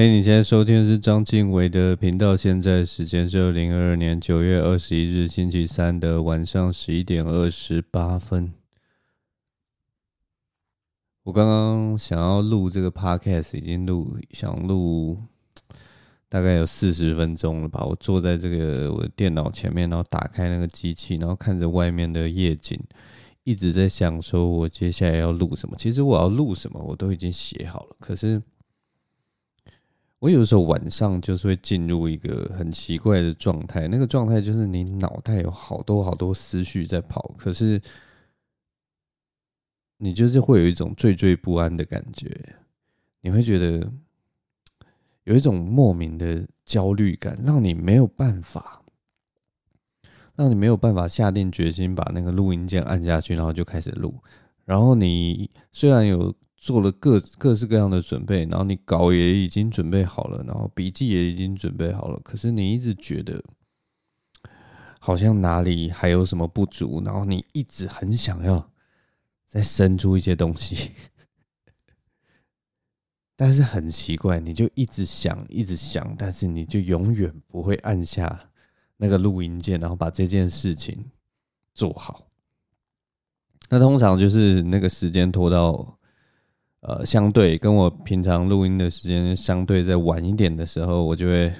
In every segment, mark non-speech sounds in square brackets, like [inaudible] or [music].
嘿，hey, 你现在收听的是张敬伟的频道。现在时间是二零二二年九月二十一日星期三的晚上十一点二十八分。我刚刚想要录这个 podcast，已经录想录大概有四十分钟了吧。我坐在这个我的电脑前面，然后打开那个机器，然后看着外面的夜景，一直在想说我接下来要录什么。其实我要录什么，我都已经写好了，可是。我有时候晚上就是会进入一个很奇怪的状态，那个状态就是你脑袋有好多好多思绪在跑，可是你就是会有一种惴惴不安的感觉，你会觉得有一种莫名的焦虑感，让你没有办法，让你没有办法下定决心把那个录音键按下去，然后就开始录。然后你虽然有。做了各各式各样的准备，然后你稿也已经准备好了，然后笔记也已经准备好了，可是你一直觉得好像哪里还有什么不足，然后你一直很想要再生出一些东西，[laughs] 但是很奇怪，你就一直想，一直想，但是你就永远不会按下那个录音键，然后把这件事情做好。那通常就是那个时间拖到。呃，相对跟我平常录音的时间相对再晚一点的时候，我就会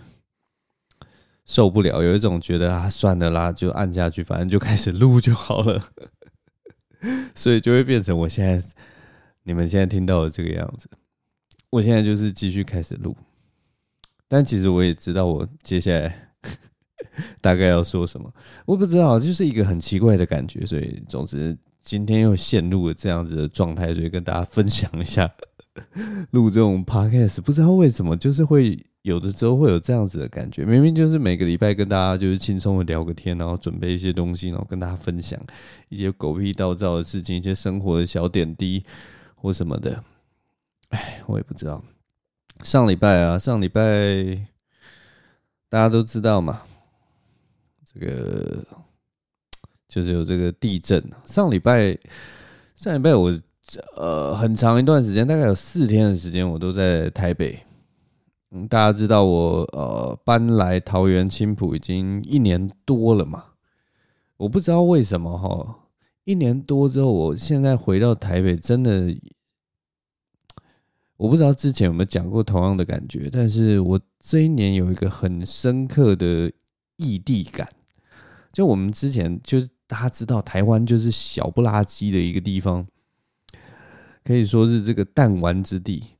受不了，有一种觉得啊，算了啦，就按下去，反正就开始录就好了，[laughs] 所以就会变成我现在你们现在听到的这个样子。我现在就是继续开始录，但其实我也知道我接下来 [laughs] 大概要说什么，我不知道，就是一个很奇怪的感觉，所以总之。今天又陷入了这样子的状态，所以跟大家分享一下 [laughs] 录这种 podcast，不知道为什么，就是会有的时候会有这样子的感觉。明明就是每个礼拜跟大家就是轻松的聊个天，然后准备一些东西，然后跟大家分享一些狗屁倒灶的事情，一些生活的小点滴或什么的。哎，我也不知道。上礼拜啊，上礼拜大家都知道嘛，这个。就是有这个地震。上礼拜，上礼拜我呃很长一段时间，大概有四天的时间，我都在台北。嗯，大家知道我呃搬来桃园青埔已经一年多了嘛。我不知道为什么哈，一年多之后，我现在回到台北，真的我不知道之前有没有讲过同样的感觉，但是我这一年有一个很深刻的异地感。就我们之前就。大家知道台湾就是小不拉几的一个地方，可以说是这个弹丸之地，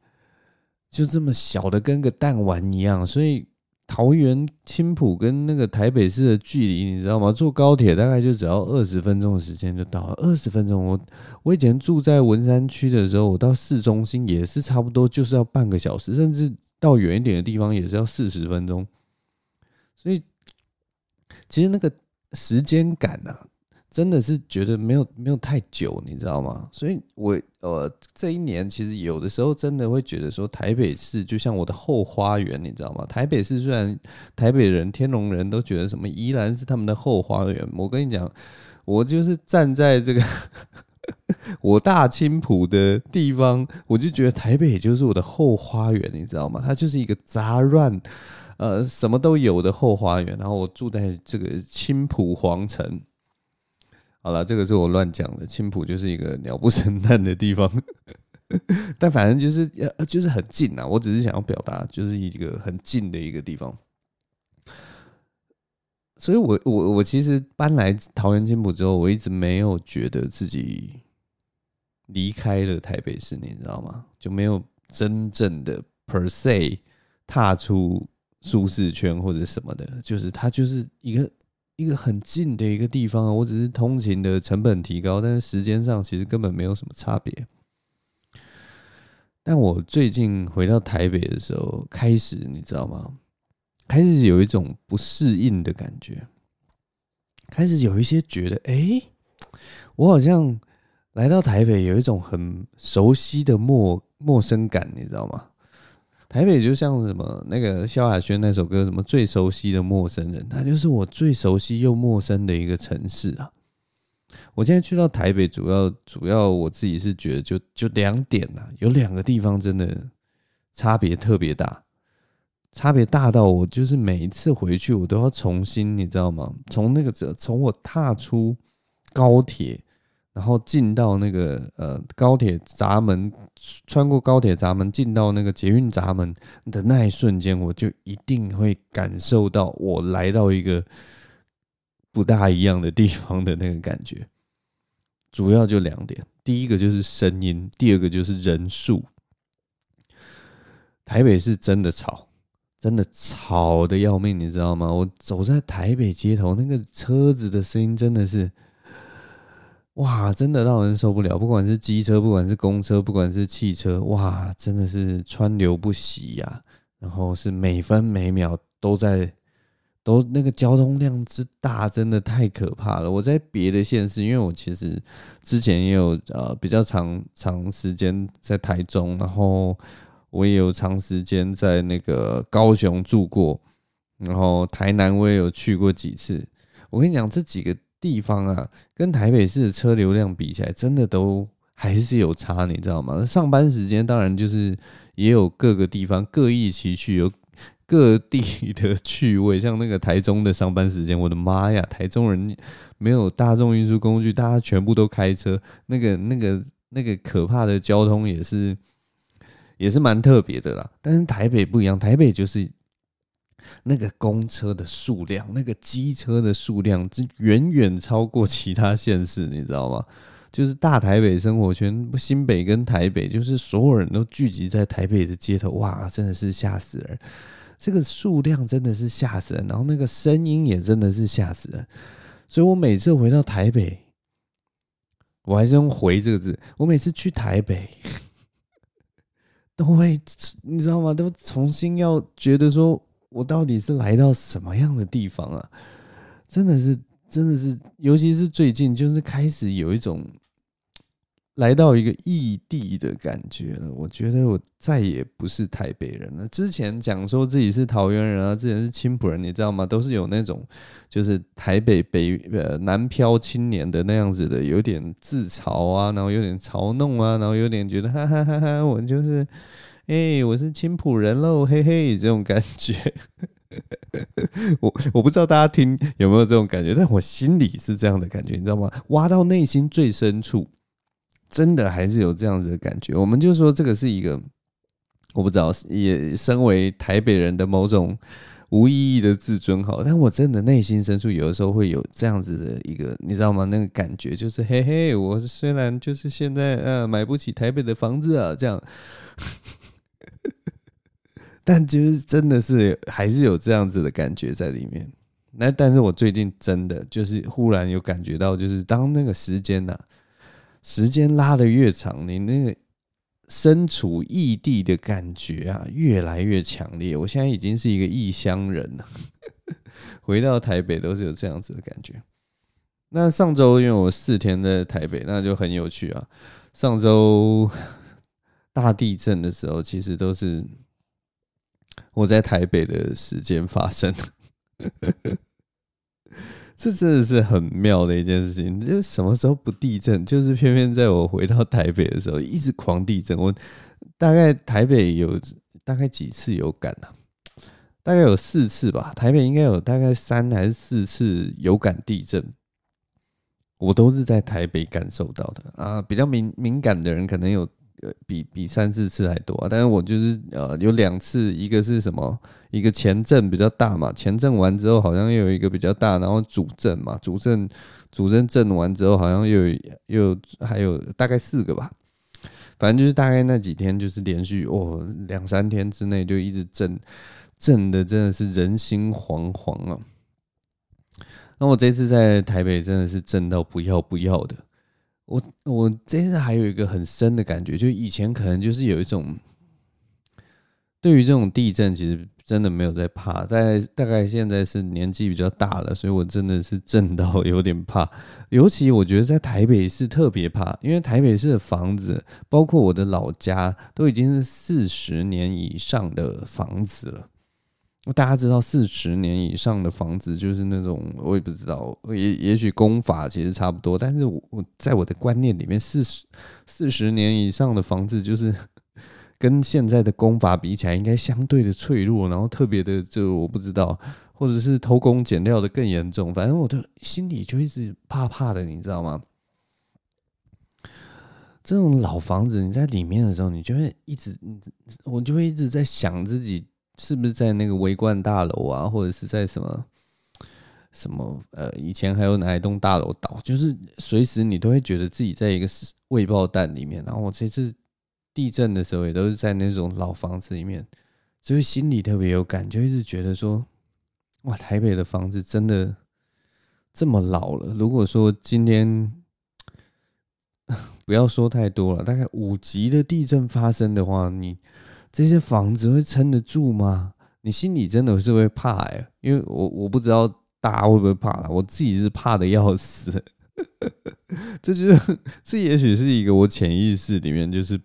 就这么小的跟个弹丸一样。所以桃园青埔跟那个台北市的距离，你知道吗？坐高铁大概就只要二十分钟的时间就到了。二十分钟，我我以前住在文山区的时候，我到市中心也是差不多就是要半个小时，甚至到远一点的地方也是要四十分钟。所以其实那个时间感啊。真的是觉得没有没有太久，你知道吗？所以我呃这一年其实有的时候真的会觉得说台北市就像我的后花园，你知道吗？台北市虽然台北人、天龙人都觉得什么宜兰是他们的后花园，我跟你讲，我就是站在这个 [laughs] 我大青浦的地方，我就觉得台北就是我的后花园，你知道吗？它就是一个杂乱呃什么都有的后花园，然后我住在这个青浦皇城。好了，这个是我乱讲的。青埔就是一个鸟不生蛋的地方，[laughs] 但反正就是呃，就是很近呐。我只是想要表达，就是一个很近的一个地方。所以我我我其实搬来桃园青埔之后，我一直没有觉得自己离开了台北市，你知道吗？就没有真正的 per se 踏出舒适圈或者什么的，就是它就是一个。一个很近的一个地方，我只是通勤的成本提高，但是时间上其实根本没有什么差别。但我最近回到台北的时候，开始你知道吗？开始有一种不适应的感觉，开始有一些觉得，哎，我好像来到台北有一种很熟悉的陌陌生感，你知道吗？台北就像什么那个萧亚轩那首歌，什么最熟悉的陌生人，它就是我最熟悉又陌生的一个城市啊！我现在去到台北，主要主要我自己是觉得就就两点啊，有两个地方真的差别特别大。差别大到我就是每一次回去，我都要重新，你知道吗？从那个从我踏出高铁，然后进到那个呃高铁闸门，穿过高铁闸门进到那个捷运闸门的那一瞬间，我就一定会感受到我来到一个不大一样的地方的那个感觉。主要就两点，第一个就是声音，第二个就是人数。台北是真的吵。真的吵的要命，你知道吗？我走在台北街头，那个车子的声音真的是，哇，真的让人受不了。不管是机车，不管是公车，不管是汽车，哇，真的是川流不息呀、然后是每分每秒都在，都那个交通量之大，真的太可怕了。我在别的县市，因为我其实之前也有呃比较长长时间在台中，然后。我也有长时间在那个高雄住过，然后台南我也有去过几次。我跟你讲，这几个地方啊，跟台北市的车流量比起来，真的都还是有差，你知道吗？上班时间当然就是也有各个地方各异其趣，有各地的趣味。像那个台中的上班时间，我的妈呀，台中人没有大众运输工具，大家全部都开车，那个那个那个可怕的交通也是。也是蛮特别的啦，但是台北不一样，台北就是那个公车的数量，那个机车的数量，这远远超过其他县市，你知道吗？就是大台北生活圈，新北跟台北，就是所有人都聚集在台北的街头，哇，真的是吓死人！这个数量真的是吓死人，然后那个声音也真的是吓死人，所以我每次回到台北，我还是用“回”这个字，我每次去台北。都会，你知道吗？都重新要觉得说，我到底是来到什么样的地方啊？真的是，真的是，尤其是最近，就是开始有一种。来到一个异地的感觉了，我觉得我再也不是台北人了。之前讲说自己是桃园人啊，之前是青埔人，你知道吗？都是有那种就是台北北呃南漂青年的那样子的，有点自嘲啊，然后有点嘲弄啊，然后有点觉得哈哈哈哈，我就是哎、我是青埔人喽，嘿嘿，这种感觉。[laughs] 我我不知道大家听有没有这种感觉，但我心里是这样的感觉，你知道吗？挖到内心最深处。真的还是有这样子的感觉，我们就说这个是一个，我不知道，也身为台北人的某种无意义的自尊好，但我真的内心深处有的时候会有这样子的一个，你知道吗？那个感觉就是，嘿嘿，我虽然就是现在呃买不起台北的房子啊，这样，[laughs] 但就是真的是还是有这样子的感觉在里面。那但是我最近真的就是忽然有感觉到，就是当那个时间呢、时间拉得越长，你那个身处异地的感觉啊，越来越强烈。我现在已经是一个异乡人了，[laughs] 回到台北都是有这样子的感觉。那上周因为我四天在台北，那就很有趣啊。上周大地震的时候，其实都是我在台北的时间发生。这真的是很妙的一件事情，就什么时候不地震，就是偏偏在我回到台北的时候，一直狂地震。我大概台北有大概几次有感啊？大概有四次吧。台北应该有大概三还是四次有感地震，我都是在台北感受到的啊。比较敏敏感的人可能有。比比三四次还多啊！但是我就是呃有两次，一个是什么？一个前震比较大嘛，前震完之后好像又有一个比较大，然后主震嘛，主震主震震完之后好像又有又还有大概四个吧，反正就是大概那几天就是连续哦两三天之内就一直震震的真的是人心惶惶啊！那我这次在台北真的是震到不要不要的。我我这次还有一个很深的感觉，就以前可能就是有一种对于这种地震，其实真的没有在怕。在大概现在是年纪比较大了，所以我真的是震到有点怕。尤其我觉得在台北市特别怕，因为台北市的房子，包括我的老家，都已经是四十年以上的房子了。大家知道四十年以上的房子就是那种，我也不知道，也也许工法其实差不多，但是我我在我的观念里面，四十四十年以上的房子就是跟现在的工法比起来，应该相对的脆弱，然后特别的就我不知道，或者是偷工减料的更严重。反正我的心里就一直怕怕的，你知道吗？这种老房子，你在里面的时候，你就会一直，我就会一直在想自己是不是在那个维冠大楼啊，或者是在什么什么呃，以前还有哪一栋大楼倒，就是随时你都会觉得自己在一个未爆弹里面。然后我这次地震的时候，也都是在那种老房子里面，所以心里特别有感，就一直觉得说，哇，台北的房子真的这么老了。如果说今天。[laughs] 不要说太多了，大概五级的地震发生的话，你这些房子会撑得住吗？你心里真的是会怕哎、因为我我不知道大家会不会怕，我自己是怕的要死。[laughs] 这就是这也许是一个我潜意识里面就是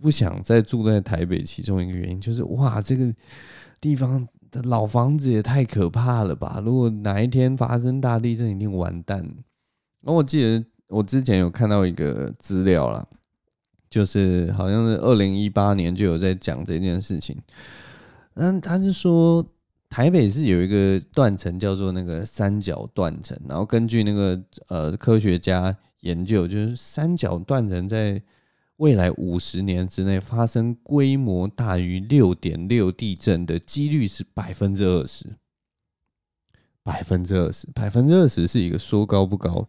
不想再住在台北其中一个原因，就是哇，这个地方的老房子也太可怕了吧！如果哪一天发生大地震，一定完蛋。然后我记得。我之前有看到一个资料啦，就是好像是二零一八年就有在讲这件事情。嗯，他是说台北是有一个断层叫做那个三角断层，然后根据那个呃科学家研究，就是三角断层在未来五十年之内发生规模大于六点六地震的几率是百分之二十。百分之二十，百分之二十是一个说高不高，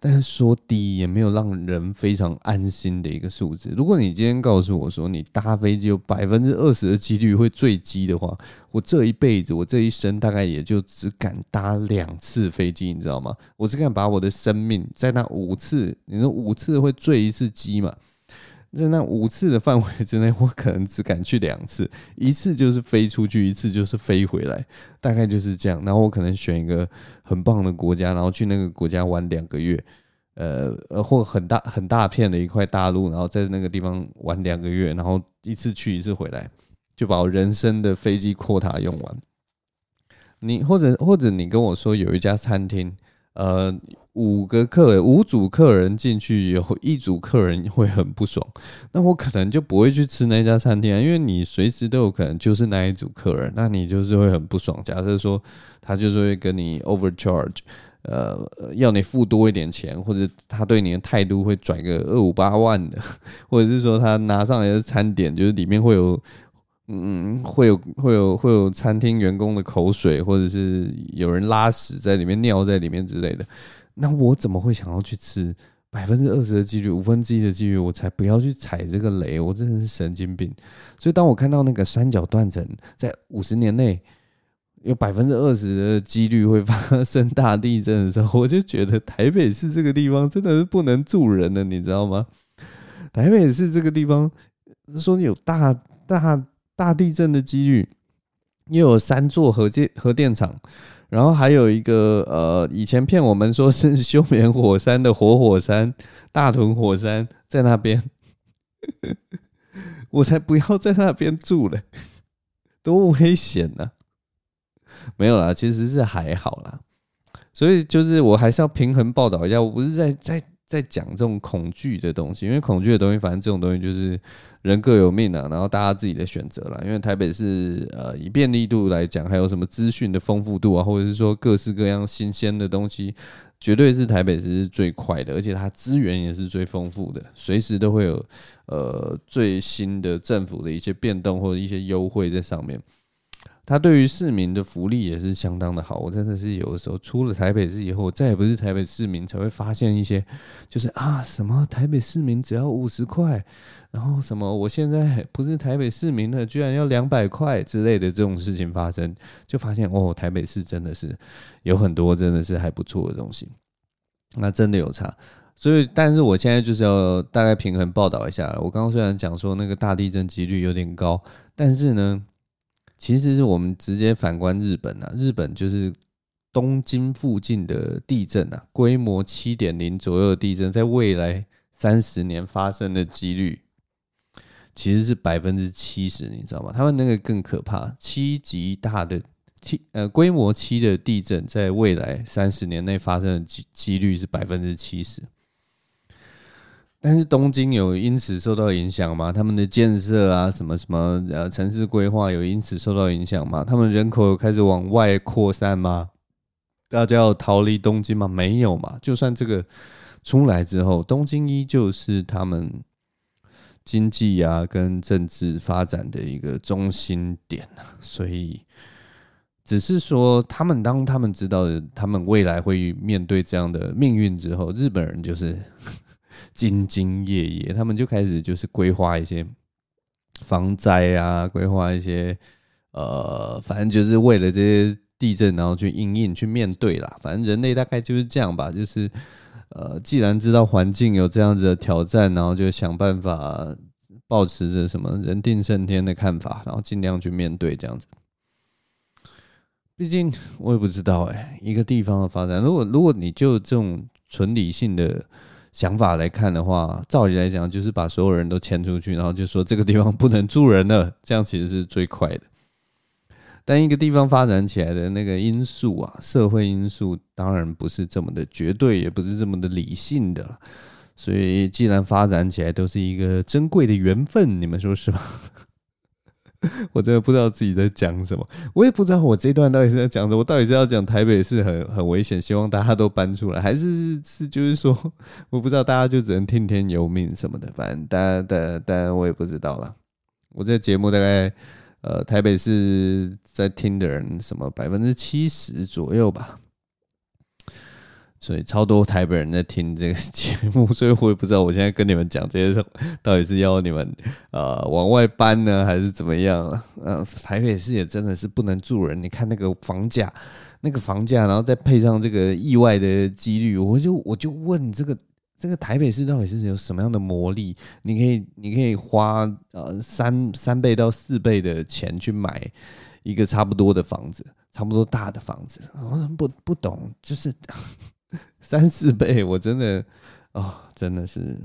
但是说低也没有让人非常安心的一个数字。如果你今天告诉我说你搭飞机有百分之二十的几率会坠机的话，我这一辈子，我这一生大概也就只敢搭两次飞机，你知道吗？我只敢把我的生命在那五次，你说五次会坠一次机嘛？在那五次的范围之内，我可能只敢去两次，一次就是飞出去，一次就是飞回来，大概就是这样。然后我可能选一个很棒的国家，然后去那个国家玩两个月，呃，或很大很大片的一块大陆，然后在那个地方玩两个月，然后一次去一次回来，就把我人生的飞机 quota 用完。你或者或者你跟我说有一家餐厅，呃。五个客人，五组客人进去，有一组客人会很不爽，那我可能就不会去吃那家餐厅啊，因为你随时都有可能就是那一组客人，那你就是会很不爽。假设说他就是会跟你 overcharge，呃，要你付多一点钱，或者他对你的态度会转个二五八万的，[laughs] 或者是说他拿上来的餐点就是里面会有。嗯，会有会有会有餐厅员工的口水，或者是有人拉屎在里面、尿在里面之类的。那我怎么会想要去吃？百分之二十的几率，五分之一的几率，我才不要去踩这个雷！我真的是神经病。所以当我看到那个三角断层在五十年内有百分之二十的几率会发生大地震的时候，我就觉得台北市这个地方真的是不能住人的，你知道吗？台北市这个地方说有大大。大地震的几率，又有三座核电核电厂，然后还有一个呃，以前骗我们说是休眠火山的活火山大屯火山在那边，[laughs] 我才不要在那边住嘞，[laughs] 多危险呐！没有啦，其实是还好啦，所以就是我还是要平衡报道一下，我不是在在。在讲这种恐惧的东西，因为恐惧的东西，反正这种东西就是人各有命啊，然后大家自己的选择啦。因为台北是呃以便利度来讲，还有什么资讯的丰富度啊，或者是说各式各样新鲜的东西，绝对是台北是最快的，而且它资源也是最丰富的，随时都会有呃最新的政府的一些变动或者一些优惠在上面。他对于市民的福利也是相当的好，我真的是有的时候出了台北市以后，再也不是台北市民，才会发现一些，就是啊什么台北市民只要五十块，然后什么我现在不是台北市民了，居然要两百块之类的这种事情发生，就发现哦台北市真的是有很多真的是还不错的东西，那真的有差，所以但是我现在就是要大概平衡报道一下，我刚刚虽然讲说那个大地震几率有点高，但是呢。其实是我们直接反观日本啊，日本就是东京附近的地震啊，规模七点零左右的地震，在未来三十年发生的几率其实是百分之七十，你知道吗？他们那个更可怕，七级大的七呃规模七的地震，在未来三十年内发生的几几率是百分之七十。但是东京有因此受到影响吗？他们的建设啊，什么什么呃城市规划有因此受到影响吗？他们人口有开始往外扩散吗？大家要逃离东京吗？没有嘛。就算这个出来之后，东京依旧是他们经济啊跟政治发展的一个中心点，所以只是说，他们当他们知道他们未来会面对这样的命运之后，日本人就是。兢兢业业，他们就开始就是规划一些防灾啊，规划一些呃，反正就是为了这些地震，然后去因应去面对啦。反正人类大概就是这样吧，就是呃，既然知道环境有这样子的挑战，然后就想办法保持着什么人定胜天的看法，然后尽量去面对这样子。毕竟我也不知道哎、一个地方的发展，如果如果你就这种纯理性的。想法来看的话，照理来讲，就是把所有人都迁出去，然后就说这个地方不能住人了，这样其实是最快的。但一个地方发展起来的那个因素啊，社会因素当然不是这么的绝对，也不是这么的理性的。所以，既然发展起来都是一个珍贵的缘分，你们说是吧？[laughs] 我真的不知道自己在讲什么，我也不知道我这段到底是在讲什么。我到底是要讲台北是很很危险，希望大家都搬出来，还是是就是说，我不知道大家就只能听天由命什么的，反正大家大家大家我也不知道了。我这节目大概呃台北市在听的人什么百分之七十左右吧。所以超多台北人在听这个节目，所以我也不知道我现在跟你们讲这些到底是要你们呃往外搬呢，还是怎么样啊？呃，[laughs] 台北市也真的是不能住人。你看那个房价，那个房价，然后再配上这个意外的几率，我就我就问这个这个台北市到底是有什么样的魔力？你可以你可以花呃三三倍到四倍的钱去买一个差不多的房子，差不多大的房子，我不不懂，就是。三四倍，我真的哦，真的是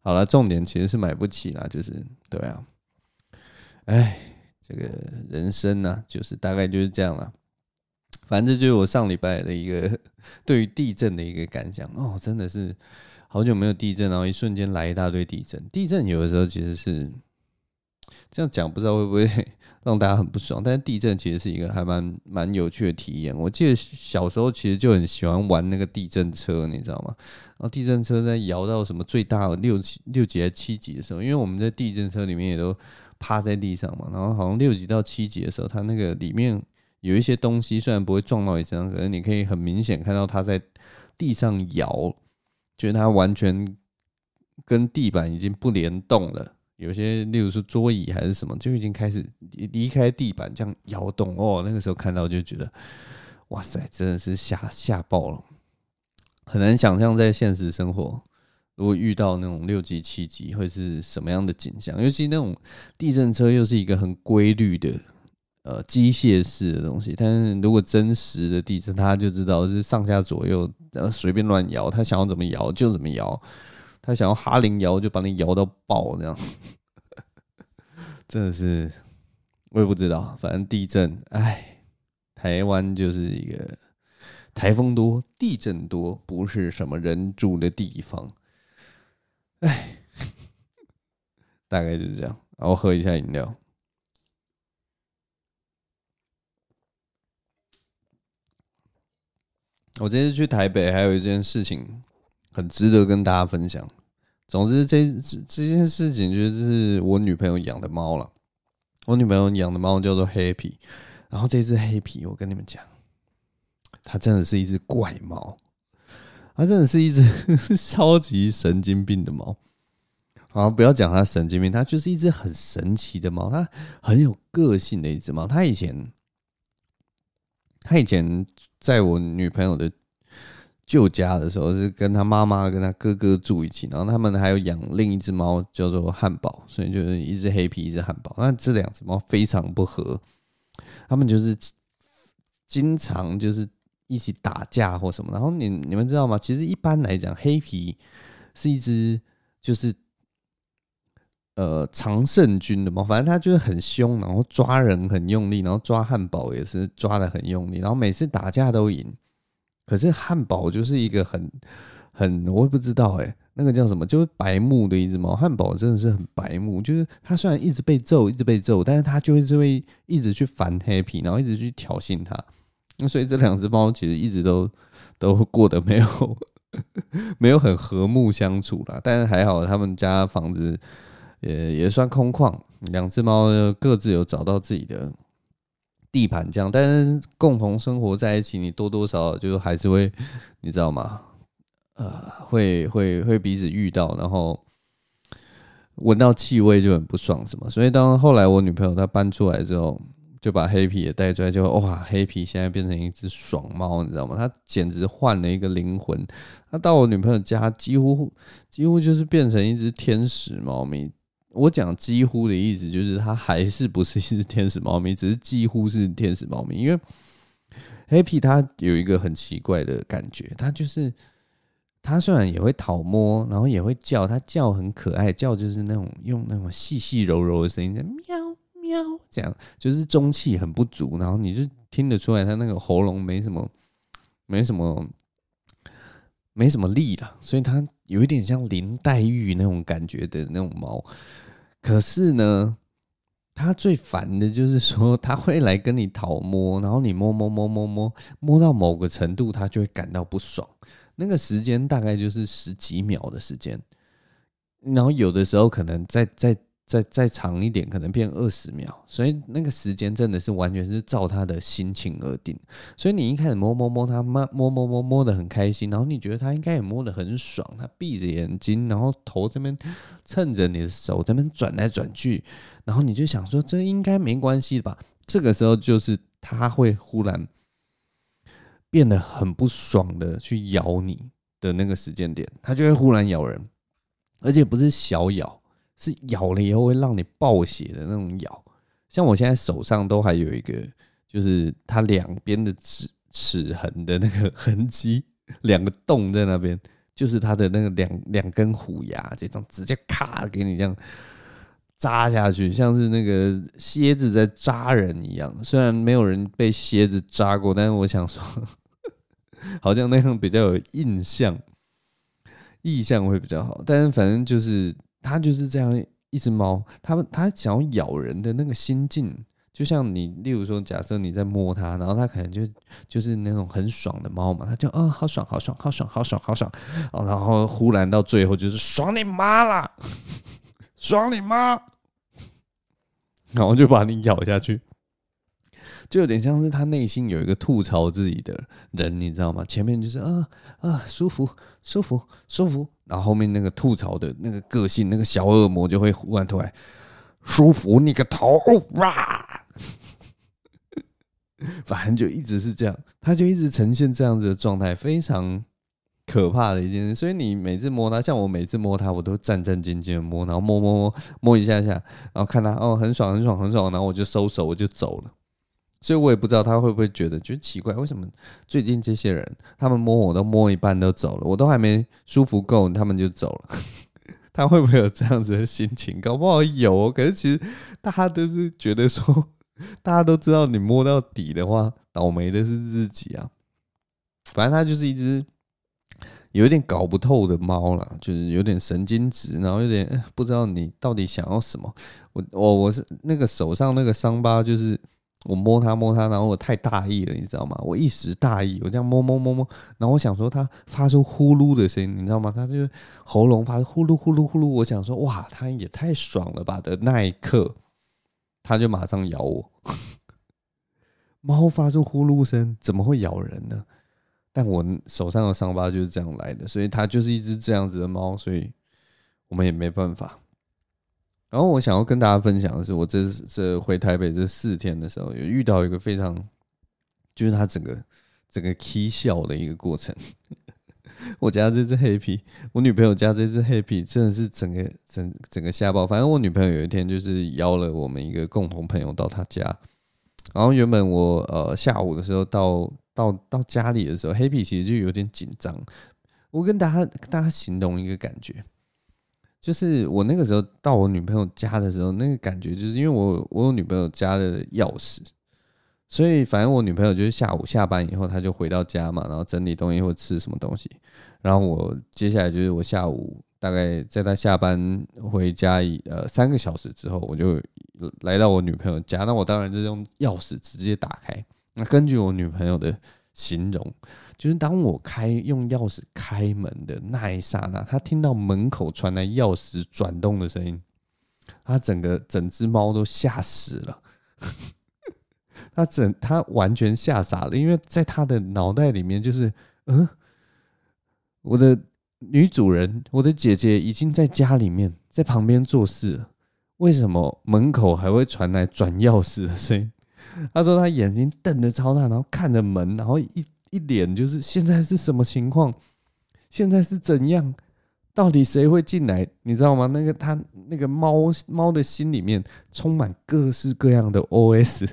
好了。重点其实是买不起啦，就是对啊，哎，这个人生呢、就是大概就是这样了。反正就是我上礼拜的一个 [laughs] 对于地震的一个感想哦，真的是好久没有地震，然后一瞬间来一大堆地震。地震有的时候其实是这样讲，不知道会不会。[laughs] 让大家很不爽，但是地震其实是一个还蛮蛮有趣的体验。我记得小时候其实就很喜欢玩那个地震车，你知道吗？然后地震车在摇到什么最大六级、六级还七级的时候，因为我们在地震车里面也都趴在地上嘛，然后好像六级到七级的时候，它那个里面有一些东西，虽然不会撞到你身上，可是你可以很明显看到它在地上摇，觉得它完全跟地板已经不联动了。有些，例如说桌椅还是什么，就已经开始离开地板这样摇动哦。那个时候看到就觉得，哇塞，真的是吓吓爆了，很难想象在现实生活如果遇到那种六级、七级会是什么样的景象。尤其那种地震车又是一个很规律的呃机械式的东西，但是如果真实的地震，他就知道是上下左右呃随便乱摇，他想要怎么摇就怎么摇。他想要哈林摇，就把你摇到爆，这 [laughs] 样真的是我也不知道。反正地震，哎，台湾就是一个台风多、地震多，不是什么人住的地方。哎，[laughs] 大概就是这样。然后喝一下饮料。我这次去台北，还有一件事情。很值得跟大家分享。总之这，这这件事情就是我女朋友养的猫了。我女朋友养的猫叫做黑皮，然后这只黑皮，我跟你们讲，它真的是一只怪猫，它真的是一只 [laughs] 超级神经病的猫。好，不要讲它神经病，它就是一只很神奇的猫，它很有个性的一只猫。它以前，它以前在我女朋友的。旧家的时候是跟他妈妈跟他哥哥住一起，然后他们还有养另一只猫叫做汉堡，所以就是一只黑皮一只汉堡。那这两只猫非常不合，他们就是经常就是一起打架或什么。然后你你们知道吗？其实一般来讲，黑皮是一只就是呃常胜军的猫，反正它就是很凶，然后抓人很用力，然后抓汉堡也是抓得很用力，然后每次打架都赢。可是汉堡就是一个很很，我也不知道哎、那个叫什么？就是白目的一只猫。汉堡真的是很白目，就是它虽然一直被揍，一直被揍，但是它就会就会一直去烦 Happy，然后一直去挑衅它。那所以这两只猫其实一直都都过得没有 [laughs] 没有很和睦相处啦。但是还好，他们家房子也也算空旷，两只猫各自有找到自己的地盘，这样。但是共同生活在一起，你多多少少就还是会，你知道吗？呃，会会会彼此遇到，然后闻到气味就很不爽，什么？所以当后来我女朋友她搬出来之后，就把黑皮也带出来，就哇，黑皮现在变成一只爽猫，你知道吗？它简直换了一个灵魂。它到我女朋友家，几乎几乎就是变成一只天使猫咪。我讲几乎的意思就是，它还是不是一只天使猫咪，只是几乎是天使猫咪。因为黑皮它有一个很奇怪的感觉，它就是。它虽然也会讨摸，然后也会叫，它叫很可爱，叫就是那种用那种细细柔柔的声音在，喵喵这样，就是中气很不足，然后你就听得出来它那个喉咙没什么，没什么，没什么力了，所以它有一点像林黛玉那种感觉的那种猫。可是呢，它最烦的就是说，它会来跟你讨摸，然后你摸摸摸摸摸摸到某个程度，它就会感到不爽。那个时间大概就是十几秒的时间，然后有的时候可能在在再再长一点，可能变二十秒，所以那个时间真的是完全是照他的心情而定。所以你一开始摸摸摸他，摸摸摸摸摸得很开心，然后你觉得他应该也摸得很爽，他闭着眼睛，然后头这边蹭着你的手这边转来转去，然后你就想说这应该没关系吧？这个时候就是他会忽然。变得很不爽的去咬你的那个时间点，他就会忽然咬人，而且不是小咬，是咬了以后会让你爆血的那种咬。像我现在手上都还有一个，就是它两边的齿齿痕的那个痕迹，[laughs] 两个洞在那边，就是它的那个两两根虎牙，这种直接咔给你这样扎下去，像是那个蝎子在扎人一样。虽然没有人被蝎子扎过，但是我想说。[laughs] 好像那样比较有印象，印象会比较好。但是反正就是它就是这样一只猫，它它想要咬人的那个心境，就像你，例如说，假设你在摸它，然后它可能就就是那种很爽的猫嘛，它就哦，好爽，好爽，好爽，好爽，好爽，然后忽然到最后就是爽你妈啦，[laughs] 爽你妈，然后就把你咬下去。就有点像是他内心有一个吐槽自己的人，你知道吗？前面就是啊啊舒服舒服舒服，然后后面那个吐槽的那个个性，那个小恶魔就会忽然突然舒服你个头哇！[laughs] 反正就一直是这样，他就一直呈现这样子的状态，非常可怕的一件事。所以你每次摸他，像我每次摸他，我都战战兢兢的摸，然后摸摸摸摸一下下，然后看他哦很爽很爽很爽，然后我就收手我就走了。所以我也不知道他会不会觉得觉得奇怪，为什么最近这些人他们摸我都摸一半都走了，我都还没舒服够，他们就走了。[laughs] 他会不会有这样子的心情？搞不好有，可是其实大家都是觉得说，大家都知道你摸到底的话，倒霉的是自己啊。反正他就是一只有点搞不透的猫啦，就是有点神经质，然后有点不知道你到底想要什么。我我我是那个手上那个伤疤就是。我摸它摸它，然后我太大意了，你知道吗？我一时大意，我这样摸摸摸摸，然后我想说它发出呼噜的声音，你知道吗？它就是喉咙发出呼噜呼噜呼噜。我想说哇，它也太爽了吧！的那一刻，它就马上咬我。[laughs] 猫发出呼噜声，怎么会咬人呢？但我手上的伤疤就是这样来的，所以它就是一只这样子的猫，所以我们也没办法。然后我想要跟大家分享的是，我这这回台北这四天的时候，有遇到一个非常，就是他整个整个起笑的一个过程。[laughs] 我家这只黑皮，我女朋友家这只黑皮，真的是整个整整个吓爆。反正我女朋友有一天就是邀了我们一个共同朋友到她家，然后原本我呃下午的时候到到到家里的时候，黑皮其实就有点紧张。我跟大家大家形容一个感觉。就是我那个时候到我女朋友家的时候，那个感觉就是因为我我有女朋友家的钥匙，所以反正我女朋友就是下午下班以后，她就回到家嘛，然后整理东西或吃什么东西。然后我接下来就是我下午大概在她下班回家一呃三个小时之后，我就来到我女朋友家。那我当然就是用钥匙直接打开。那根据我女朋友的形容，就是当我开用钥匙开门的那一刹那，他听到门口传来钥匙转动的声音，他整个整只猫都吓死了。[laughs] 他整他完全吓傻了，因为在他的脑袋里面就是，嗯，我的女主人，我的姐姐已经在家里面，在旁边做事了，为什么门口还会传来转钥匙的声音？他说他眼睛瞪得超大，然后看着门，然后一一脸就是现在是什么情况？现在是怎样？到底谁会进来？你知道吗？那个他那个猫猫的心里面充满各式各样的 OS。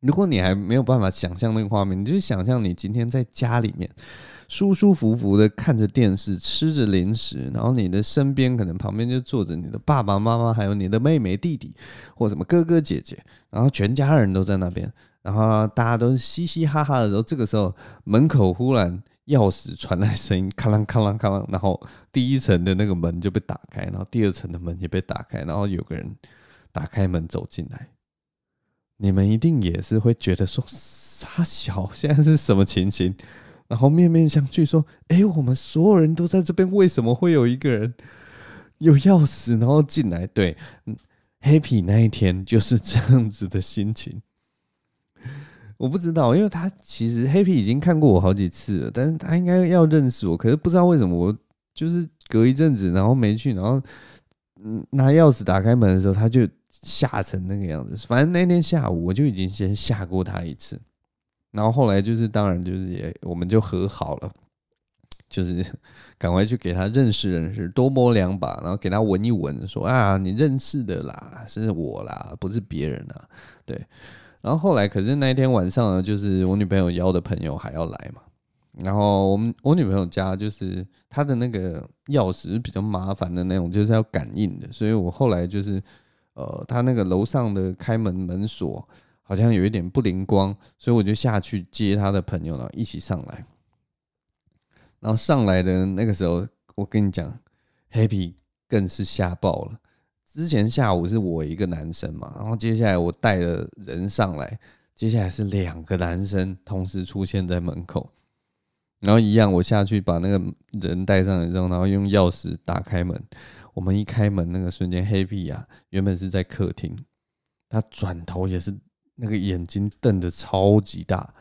如果你还没有办法想象那个画面，你就想象你今天在家里面。舒舒服服的看着电视，吃着零食，然后你的身边可能旁边就坐着你的爸爸妈妈，还有你的妹妹弟弟，或什么哥哥姐姐，然后全家人都在那边，然后大家都嘻嘻哈哈的时候，这个时候门口忽然钥匙传来声音，咔啷咔啷咔啷，然后第一层的那个门就被打开，然后第二层的门也被打开，然后有个人打开门走进来，你们一定也是会觉得说傻小，现在是什么情形？然后面面相觑说：“哎，我们所有人都在这边，为什么会有一个人有钥匙，然后进来？”对，Happy 那一天就是这样子的心情。我不知道，因为他其实黑皮已经看过我好几次了，但是他应该要认识我，可是不知道为什么我就是隔一阵子，然后没去，然后嗯拿钥匙打开门的时候，他就吓成那个样子。反正那天下午我就已经先吓过他一次。然后后来就是，当然就是也，我们就和好了，就是赶快去给他认识认识，多摸两把，然后给他闻一闻，说啊，你认识的啦，是我啦，不是别人啦，对。然后后来，可是那一天晚上呢，就是我女朋友邀的朋友还要来嘛，然后我们我女朋友家就是她的那个钥匙比较麻烦的那种，就是要感应的，所以我后来就是，呃，她那个楼上的开门门锁。好像有一点不灵光，所以我就下去接他的朋友了，一起上来。然后上来的那个时候，我跟你讲，Happy 更是吓爆了。之前下午是我一个男生嘛，然后接下来我带了人上来，接下来是两个男生同时出现在门口。然后一样，我下去把那个人带上来之后，然后用钥匙打开门。我们一开门那个瞬间，Happy 啊，原本是在客厅，他转头也是。那个眼睛瞪得超级大，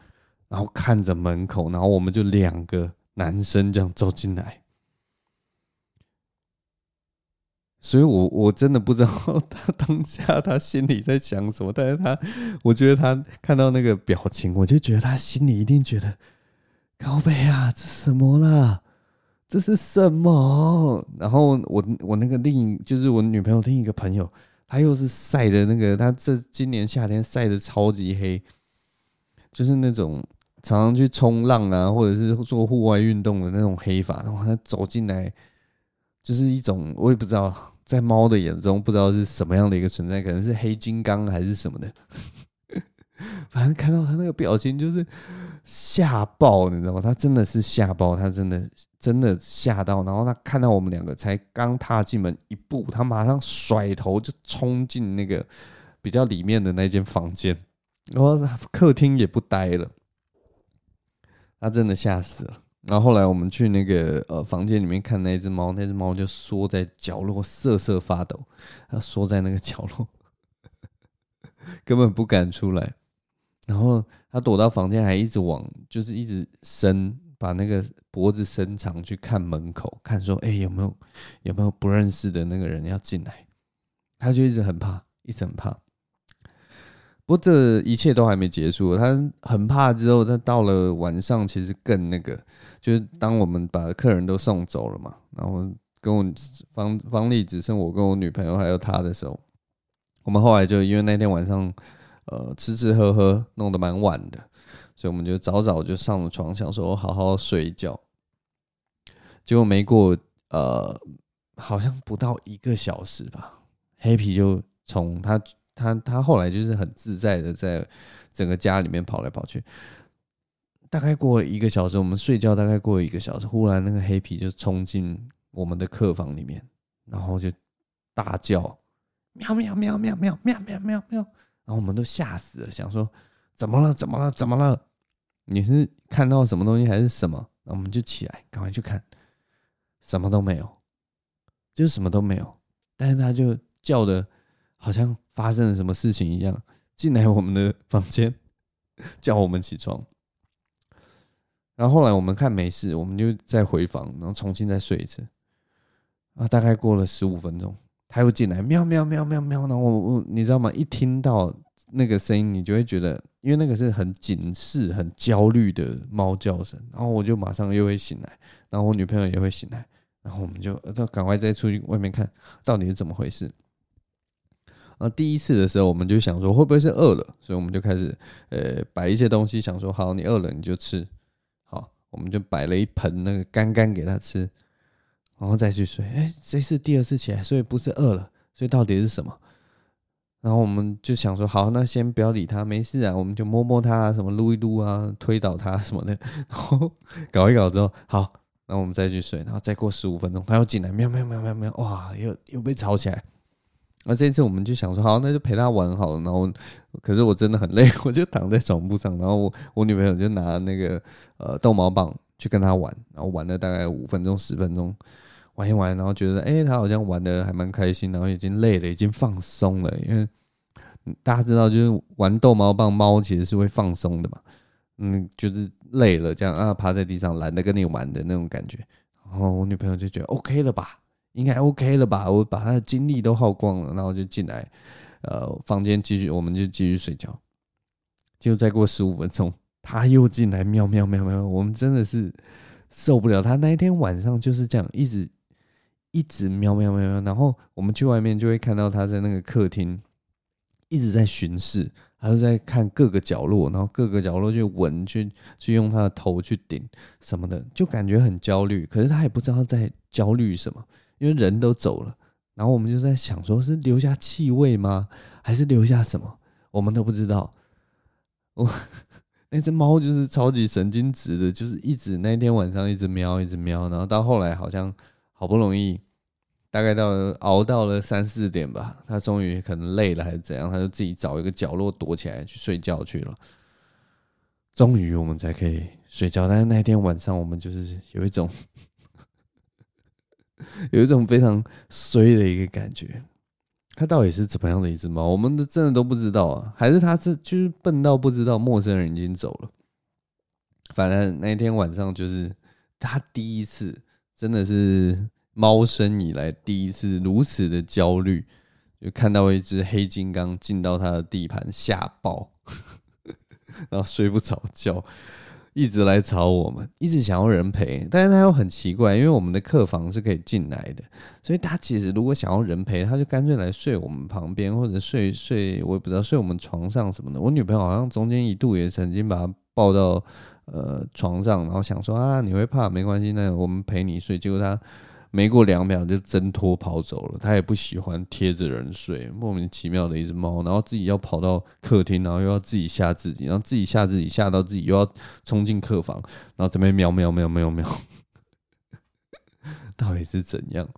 然后看着门口，然后我们就两个男生这样走进来，所以我我真的不知道他当下他心里在想什么，但是他我觉得他看到那个表情，我就觉得他心里一定觉得高北啊，这什么啦？这是什么？然后我我那个另一就是我女朋友另一个朋友。他又是晒的那个，他这今年夏天晒的超级黑，就是那种常常去冲浪啊，或者是做户外运动的那种黑发。然后他走进来，就是一种我也不知道，在猫的眼中不知道是什么样的一个存在，可能是黑金刚还是什么的。[laughs] 反正看到他那个表情，就是吓爆，你知道吗？他真的是吓爆，他真的。真的吓到，然后他看到我们两个才刚踏进门一步，他马上甩头就冲进那个比较里面的那间房间，然后客厅也不待了，他真的吓死了。然后后来我们去那个呃房间里面看那只猫，那只猫就缩在角落瑟瑟发抖，它缩在那个角落，[laughs] 根本不敢出来。然后他躲到房间，还一直往就是一直伸。把那个脖子伸长去看门口，看说，哎，有没有有没有不认识的那个人要进来？他就一直很怕，一直很怕。不过这一切都还没结束，他很怕之后，他到了晚上，其实更那个，就是当我们把客人都送走了嘛，然后跟我房房里只剩我跟我女朋友还有他的时候，我们后来就因为那天晚上，呃，吃吃喝喝，弄得蛮晚的。所以我们就早早就上了床，想说好好睡一觉。结果没过呃，好像不到一个小时吧，黑皮就从他他他后来就是很自在的在整个家里面跑来跑去。大概过了一个小时，我们睡觉大概过了一个小时，忽然那个黑皮就冲进我们的客房里面，然后就大叫喵喵喵喵喵喵喵喵喵，然后我们都吓死了，想说怎么了？怎么了？怎么了？你是看到什么东西还是什么？那我们就起来，赶快去看，什么都没有，就是什么都没有。但是他就叫的，好像发生了什么事情一样，进来我们的房间，[laughs] 叫我们起床。然后后来我们看没事，我们就再回房，然后重新再睡一次。啊，大概过了十五分钟，他又进来，喵喵喵喵喵。然后我我你知道吗？一听到那个声音，你就会觉得，因为那个是很警示、很焦虑的猫叫声。然后我就马上又会醒来，然后我女朋友也会醒来，然后我们就就赶快再出去外面看到底是怎么回事。那，第一次的时候我们就想说会不会是饿了，所以我们就开始呃摆一些东西，想说好，你饿了你就吃。好我们就摆了一盆那个干干给他吃，然后再去睡。哎，这是第二次起来，所以不是饿了，所以到底是什么？然后我们就想说，好，那先不要理他，没事啊，我们就摸摸他啊，什么撸一撸啊，推倒他什么的，[laughs] 然后搞一搞之后，好，那我们再去睡。然后再过十五分钟，他又进来，喵喵喵喵喵，哇，又又被吵起来。那这一次我们就想说，好，那就陪他玩好了。然后，可是我真的很累，[laughs] 我就躺在床铺上。然后我我女朋友就拿那个呃逗猫棒去跟他玩，然后玩了大概五分钟十分钟，玩一玩，然后觉得哎，他好像玩的还蛮开心，然后已经累了，已经放松了。因为大家知道，就是玩逗猫棒，猫其实是会放松的嘛。嗯，就是累了这样啊，趴在地上懒得跟你玩的那种感觉。然后我女朋友就觉得 OK 了吧。应该 OK 了吧？我把他的精力都耗光了，然后就进来，呃，房间继续，我们就继续睡觉。就再过十五分钟，他又进来，喵喵喵喵，我们真的是受不了。他那一天晚上就是这样，一直一直喵喵喵喵。然后我们去外面就会看到他在那个客厅一直在巡视，他就在看各个角落，然后各个角落就闻，去去用他的头去顶什么的，就感觉很焦虑。可是他也不知道在焦虑什么。因为人都走了，然后我们就在想，说是留下气味吗？还是留下什么？我们都不知道。我 [laughs] 那只猫就是超级神经质的，就是一直那天晚上一直喵，一直喵，然后到后来好像好不容易，大概到熬到了三四点吧，它终于可能累了还是怎样，它就自己找一个角落躲起来去睡觉去了。终于我们才可以睡觉，但是那天晚上我们就是有一种。[laughs] 有一种非常衰的一个感觉，它到底是怎么样的一只猫？我们都真的都不知道啊，还是它是就是笨到不知道陌生人已经走了？反正那一天晚上就是它第一次，真的是猫生以来第一次如此的焦虑，就看到一只黑金刚进到它的地盘吓爆，[laughs] 然后睡不着觉。一直来吵我们，一直想要人陪，但是他又很奇怪，因为我们的客房是可以进来的，所以他其实如果想要人陪，他就干脆来睡我们旁边，或者睡睡我也不知道睡我们床上什么的。我女朋友好像中间一度也曾经把他抱到呃床上，然后想说啊你会怕没关系，那我们陪你睡，结果他。没过两秒就挣脱跑走了，他也不喜欢贴着人睡，莫名其妙的一只猫，然后自己要跑到客厅，然后又要自己吓自己，然后自己吓自己，吓到自己又要冲进客房，然后这边喵喵喵喵喵，到底是怎样？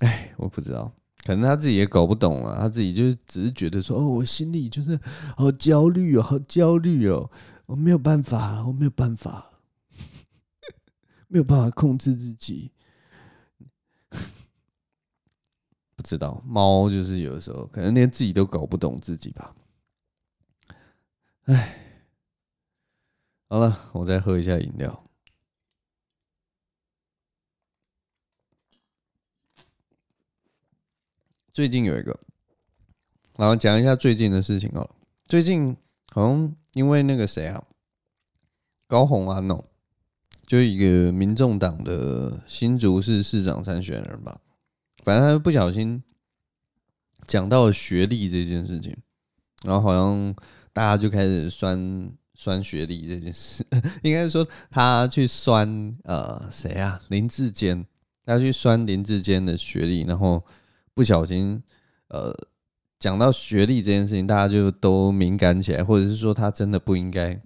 哎，我不知道，可能他自己也搞不懂啊，他自己就只是觉得说，哦，我心里就是好焦虑哦，好焦虑哦，我没有办法，我没有办法，[laughs] 没有办法控制自己。知道猫就是有的时候可能连自己都搞不懂自己吧。哎，好了，我再喝一下饮料。最近有一个，然后讲一下最近的事情哦。最近好像因为那个谁啊，高虹安哦，就一个民众党的新竹市市长参选人吧。反正他不小心讲到了学历这件事情，然后好像大家就开始酸酸学历这件事，[laughs] 应该说他去酸呃谁啊？林志坚，他去酸林志坚的学历，然后不小心呃讲到学历这件事情，大家就都敏感起来，或者是说他真的不应该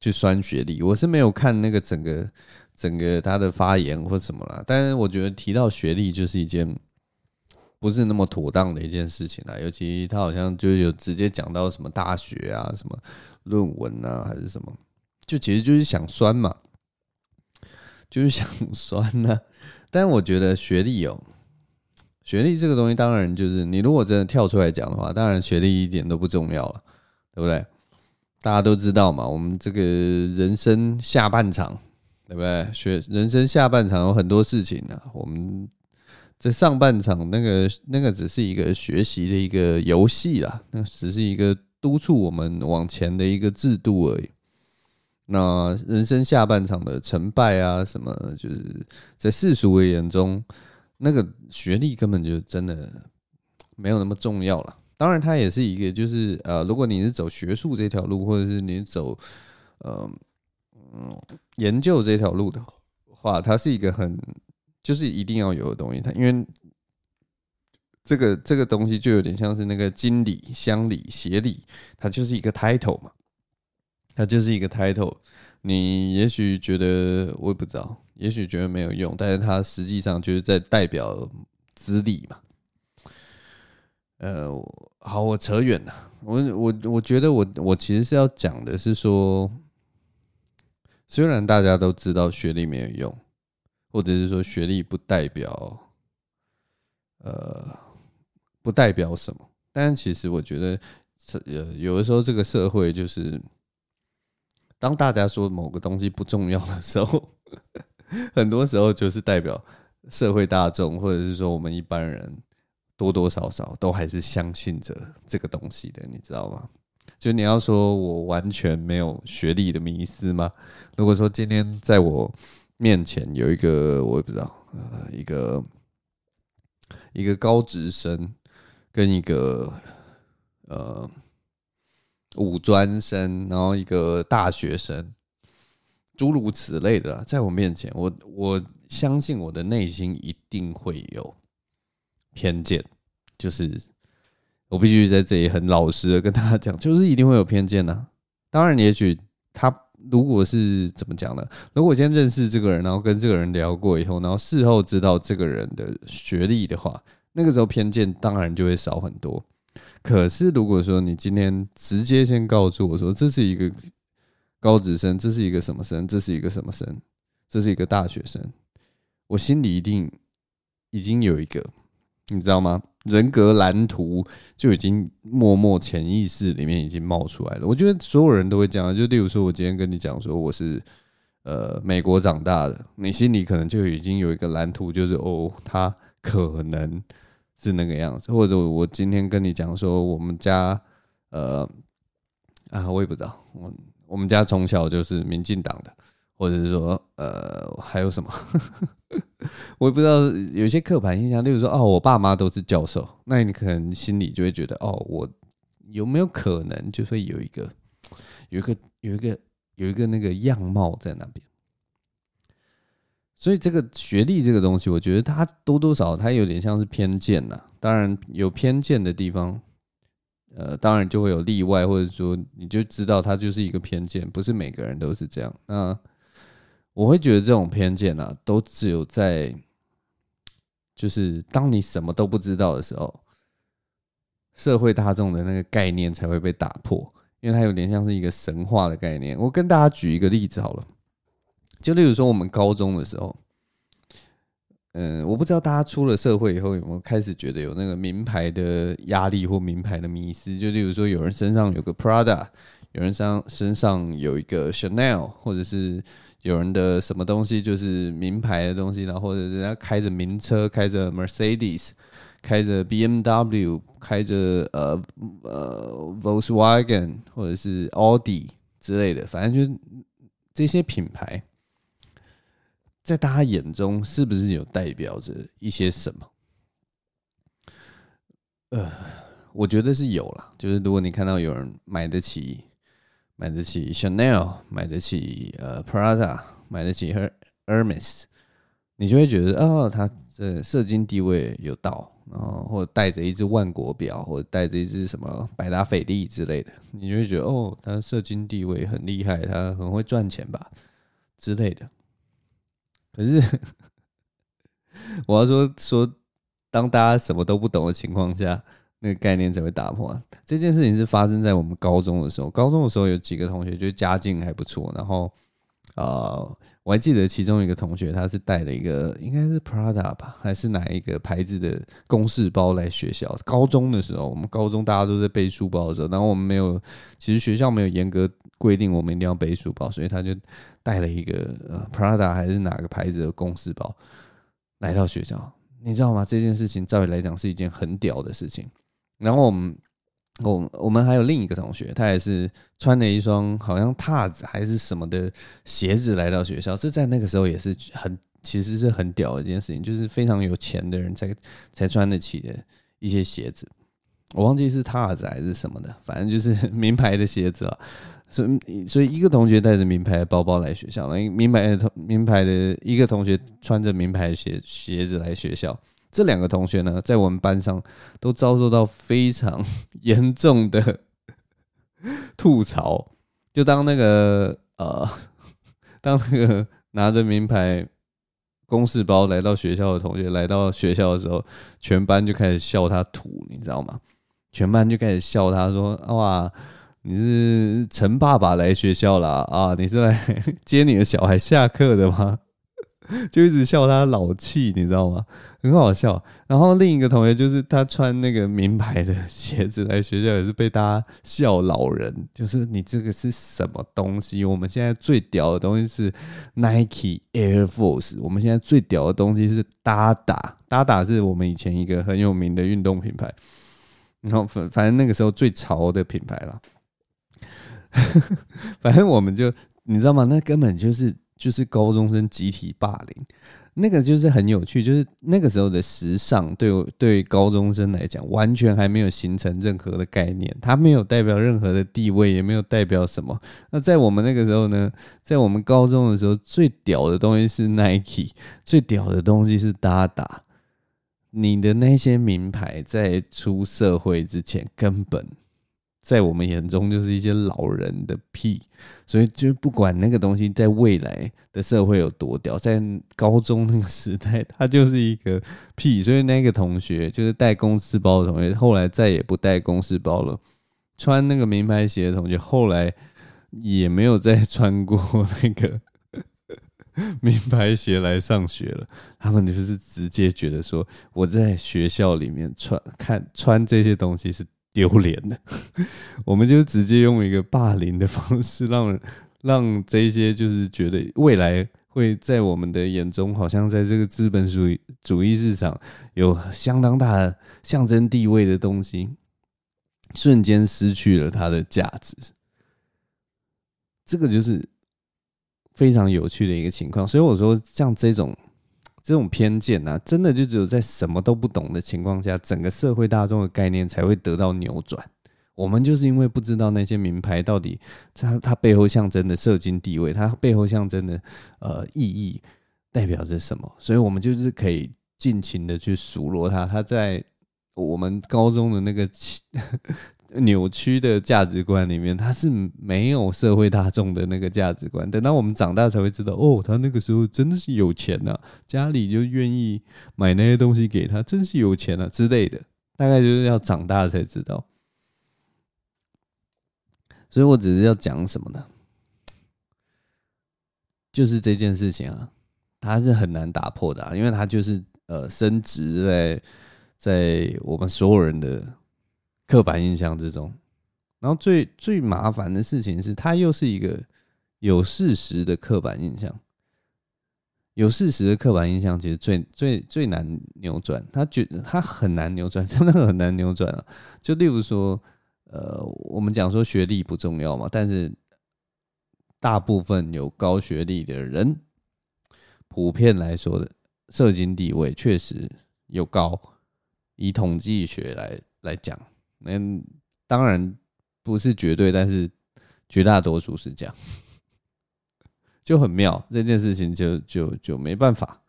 去酸学历。我是没有看那个整个整个他的发言或什么啦，但是我觉得提到学历就是一件不是那么妥当的一件事情啊，尤其他好像就有直接讲到什么大学啊、什么论文啊，还是什么，就其实就是想酸嘛，就是想 [laughs] 酸呐、啊。但我觉得学历哦。学历这个东西，当然就是你如果真的跳出来讲的话，当然学历一点都不重要了，对不对？大家都知道嘛，我们这个人生下半场，对不对？学人生下半场有很多事情呢。我们在上半场那个那个只是一个学习的一个游戏啦，那只是一个督促我们往前的一个制度而已。那人生下半场的成败啊，什么就是在世俗而言中。那个学历根本就真的没有那么重要了。当然，它也是一个，就是呃，如果你是走学术这条路，或者是你走呃嗯研究这条路的话，它是一个很就是一定要有的东西。它因为这个这个东西就有点像是那个经理、乡里、协理，它就是一个 title 嘛，它就是一个 title。你也许觉得我也不知道。也许觉得没有用，但是它实际上就是在代表资历嘛。呃，好，我扯远了。我我我觉得我我其实是要讲的是说，虽然大家都知道学历没有用，或者是说学历不代表，呃，不代表什么，但其实我觉得，呃，有的时候这个社会就是，当大家说某个东西不重要的时候。[laughs] 很多时候就是代表社会大众，或者是说我们一般人，多多少少都还是相信着这个东西的，你知道吗？就你要说我完全没有学历的迷思吗？如果说今天在我面前有一个我也不知道，呃，一个一个高职生跟一个呃五专生，然后一个大学生。诸如此类的，在我面前，我我相信我的内心一定会有偏见，就是我必须在这里很老实的跟大家讲，就是一定会有偏见呐。当然，也许他如果是怎么讲呢？如果我先认识这个人，然后跟这个人聊过以后，然后事后知道这个人的学历的话，那个时候偏见当然就会少很多。可是如果说你今天直接先告诉我说这是一个。高职生，这是一个什么生？这是一个什么生？这是一个大学生。我心里一定已经有一个，你知道吗？人格蓝图就已经默默潜意识里面已经冒出来了。我觉得所有人都会这样，就例如说，我今天跟你讲说我是呃美国长大的，你心里可能就已经有一个蓝图，就是哦，他可能是那个样子。或者我今天跟你讲说我们家呃啊，我也不知道我。我们家从小就是民进党的，或者是说，呃，还有什么？[laughs] 我也不知道。有些刻板印象，例如说，哦，我爸妈都是教授，那你可能心里就会觉得，哦，我有没有可能就会有一个，有一个，有一个，有一个那个样貌在那边？所以，这个学历这个东西，我觉得它多多少少它有点像是偏见呐。当然，有偏见的地方。呃，当然就会有例外，或者说你就知道它就是一个偏见，不是每个人都是这样。那我会觉得这种偏见啊，都只有在就是当你什么都不知道的时候，社会大众的那个概念才会被打破，因为它有点像是一个神话的概念。我跟大家举一个例子好了，就例如说我们高中的时候。嗯，我不知道大家出了社会以后有没有开始觉得有那个名牌的压力或名牌的迷思？就例如说，有人身上有个 Prada，有人身身上有一个 Chanel，或者是有人的什么东西就是名牌的东西，然后或者人家开着名车，开着 Mercedes，开着 BMW，开着呃呃 Volkswagen 或者是奥迪之类的，反正就这些品牌。在大家眼中，是不是有代表着一些什么？呃，我觉得是有啦。就是如果你看到有人买得起，买得起 Chanel，买得起呃 Prada，买得起 Hermes，你就会觉得哦，他这社经地位有到，然后或者带着一只万国表，或者带着一只什么百达翡丽之类的，你就会觉得哦，他社经地位很厉害，他很会赚钱吧之类的。可是 [laughs] 我要说说，当大家什么都不懂的情况下，那个概念才会打破。这件事情是发生在我们高中的时候，高中的时候有几个同学就家境还不错，然后。啊、呃，我还记得其中一个同学，他是带了一个应该是 Prada 吧，还是哪一个牌子的公事包来学校。高中的时候，我们高中大家都在背书包的时候，然后我们没有，其实学校没有严格规定我们一定要背书包，所以他就带了一个呃 Prada 还是哪个牌子的公事包来到学校。你知道吗？这件事情照理来讲是一件很屌的事情。然后我们。我我们还有另一个同学，他也是穿了一双好像踏子还是什么的鞋子来到学校，这在那个时候也是很其实是很屌的一件事情，就是非常有钱的人才才穿得起的一些鞋子。我忘记是踏子还是什么的，反正就是名牌的鞋子了。所以所以一个同学带着名牌包包来学校，了名牌的同名牌的一个同学穿着名牌鞋鞋子来学校。这两个同学呢，在我们班上都遭受到非常 [laughs] 严重的 [laughs] 吐槽。就当那个呃，[laughs] 当那个拿着名牌公事包来到学校的同学来到学校的时候，全班就开始笑他土，你知道吗？全班就开始笑他说：“哇，你是陈爸爸来学校了啊？你是来接你的小孩下课的吗？”就一直笑他老气，你知道吗？很好笑。然后另一个同学就是他穿那个名牌的 [laughs] 鞋子来学校，也是被大家笑老人。就是你这个是什么东西？我们现在最屌的东西是 Nike Air Force，我们现在最屌的东西是 Dada，Dada 是我们以前一个很有名的运动品牌。然后反反正那个时候最潮的品牌了。[laughs] 反正我们就你知道吗？那根本就是。就是高中生集体霸凌，那个就是很有趣。就是那个时候的时尚，对对高中生来讲，完全还没有形成任何的概念，它没有代表任何的地位，也没有代表什么。那在我们那个时候呢，在我们高中的时候，最屌的东西是 Nike，最屌的东西是 Dada。你的那些名牌在出社会之前，根本。在我们眼中就是一些老人的屁，所以就不管那个东西在未来的社会有多屌，在高中那个时代，它就是一个屁。所以那个同学就是带公事包的同学，后来再也不带公事包了。穿那个名牌鞋的同学，后来也没有再穿过那个 [laughs] 名牌鞋来上学了。他们就是直接觉得说，我在学校里面穿看穿这些东西是。丢脸的，[laughs] 我们就直接用一个霸凌的方式让，让让这些就是觉得未来会在我们的眼中，好像在这个资本主义主义市场有相当大的象征地位的东西，瞬间失去了它的价值。这个就是非常有趣的一个情况。所以我说，像这种。这种偏见呢、啊，真的就只有在什么都不懂的情况下，整个社会大众的概念才会得到扭转。我们就是因为不知道那些名牌到底它它背后象征的社经地位，它背后象征的呃意义代表着什么，所以我们就是可以尽情的去数落它。它在我们高中的那个。[laughs] 扭曲的价值观里面，他是没有社会大众的那个价值观。等到我们长大才会知道，哦，他那个时候真的是有钱呐、啊，家里就愿意买那些东西给他，真是有钱啊之类的。大概就是要长大才知道。所以我只是要讲什么呢？就是这件事情啊，它是很难打破的、啊，因为它就是呃，深植在在我们所有人的。刻板印象之中，然后最最麻烦的事情是，它又是一个有事实的刻板印象。有事实的刻板印象其实最最最难扭转，他觉得他很难扭转，[laughs] 真的很难扭转啊。就例如说，呃，我们讲说学历不重要嘛，但是大部分有高学历的人，普遍来说的社经地位确实有高，以统计学来来讲。那当然不是绝对，但是绝大多数是这样，[laughs] 就很妙。这件事情就就就没办法，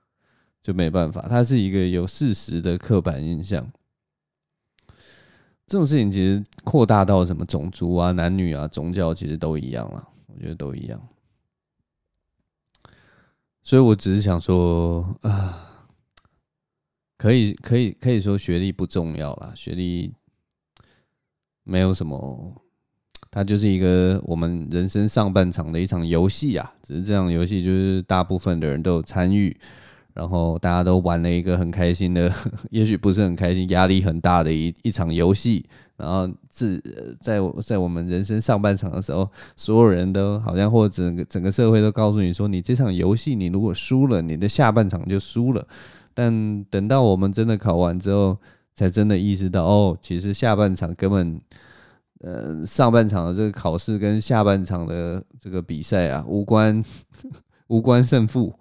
就没办法，它是一个有事实的刻板印象。这种事情其实扩大到什么种族啊、男女啊、宗教，其实都一样了。我觉得都一样。所以我只是想说啊，可以可以可以说学历不重要啦，学历没有什么，它就是一个我们人生上半场的一场游戏啊。只是这样游戏就是大部分的人都有参与。然后大家都玩了一个很开心的，[laughs] 也许不是很开心，压力很大的一一场游戏。然后自在在我们人生上半场的时候，所有人都好像或者整个整个社会都告诉你说，你这场游戏你如果输了，你的下半场就输了。但等到我们真的考完之后，才真的意识到，哦，其实下半场根本，呃，上半场的这个考试跟下半场的这个比赛啊无关 [laughs] 无关胜负。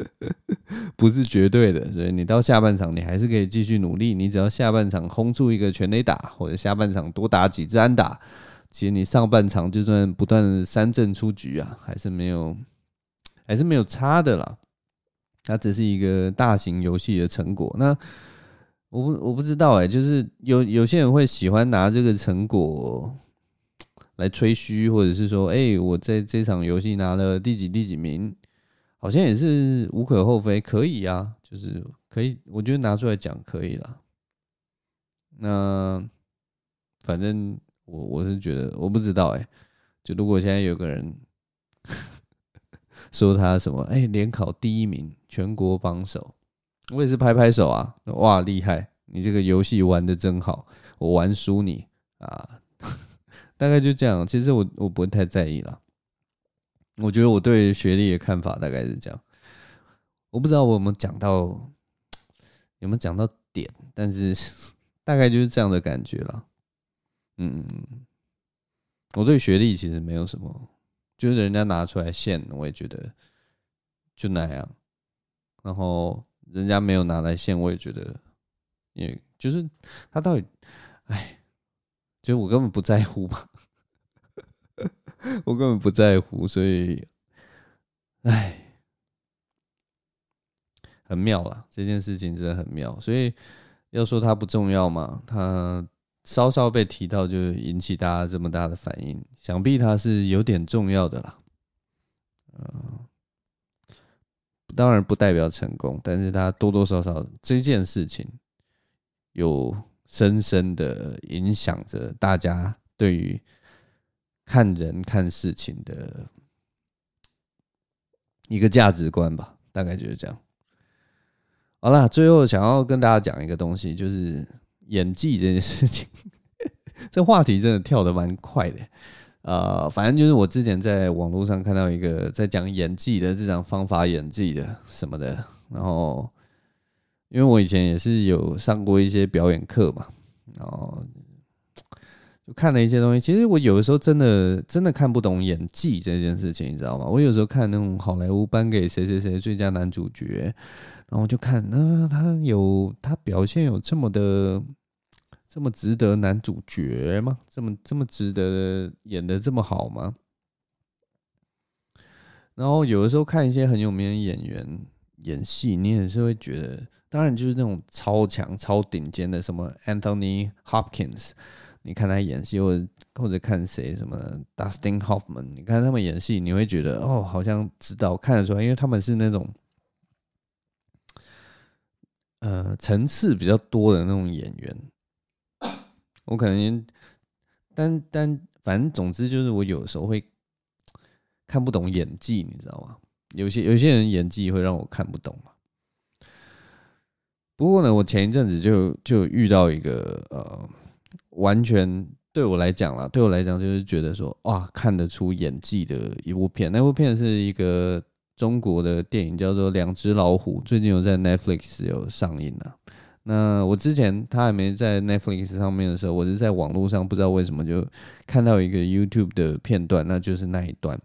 [laughs] 不是绝对的，所以你到下半场，你还是可以继续努力。你只要下半场轰出一个全垒打，或者下半场多打几支安打，其实你上半场就算不断三振出局啊，还是没有，还是没有差的啦。它只是一个大型游戏的成果。那我不我不知道哎、就是有有些人会喜欢拿这个成果来吹嘘，或者是说，哎、我在这场游戏拿了第几第几名。好像也是无可厚非，可以啊，就是可以，我觉得拿出来讲可以啦。那反正我我是觉得，我不知道哎、就如果现在有个人 [laughs] 说他什么，哎、联考第一名，全国榜首，我也是拍拍手啊，哇，厉害，你这个游戏玩的真好，我玩输你啊，[laughs] 大概就这样。其实我我不会太在意啦。我觉得我对学历的看法大概是这样，我不知道我有没有讲到，有没有讲到点，但是 [laughs] 大概就是这样的感觉了。嗯，我对学历其实没有什么，就是人家拿出来献，我也觉得就那样。然后人家没有拿来献，我也觉得，也就是他到底，哎，就我根本不在乎吧。[laughs] 我根本不在乎，所以，哎，很妙啦，这件事情真的很妙。所以要说它不重要嘛，它稍稍被提到就引起大家这么大的反应，想必它是有点重要的啦。嗯，当然不代表成功，但是它多多少少这件事情有深深的影响着大家对于。看人看事情的一个价值观吧，大概就是这样。好啦，最后想要跟大家讲一个东西，就是演技这件事情。[laughs] 这话题真的跳得蛮快的，呃，反正就是我之前在网络上看到一个在讲演技的这种方法演技的什么的，然后因为我以前也是有上过一些表演课嘛，然后就。看了一些东西，其实我有的时候真的真的看不懂演技这件事情，你知道吗？我有时候看那种好莱坞颁给谁谁谁最佳男主角，然后就看，那、啊、他有他表现有这么的这么值得男主角吗？这么这么值得演得这么好吗？然后有的时候看一些很有名的演员演戏，你也是会觉得，当然就是那种超强超顶尖的，什么 Anthony Hopkins。你看他演戏，或者或者看谁什么 Dustin Hoffman，你看他们演戏，你会觉得哦，好像知道看得出来，因为他们是那种呃层次比较多的那种演员。我可能，但但反正总之就是，我有时候会看不懂演技，你知道吗？有些有些人演技会让我看不懂嘛。不过呢，我前一阵子就就遇到一个呃。完全对我来讲啦，对我来讲就是觉得说，哇，看得出演技的一部片。那部片是一个中国的电影，叫做《两只老虎》，最近有在 Netflix 有上映了。那我之前他还没在 Netflix 上面的时候，我是在网络上不知道为什么就看到一个 YouTube 的片段，那就是那一段。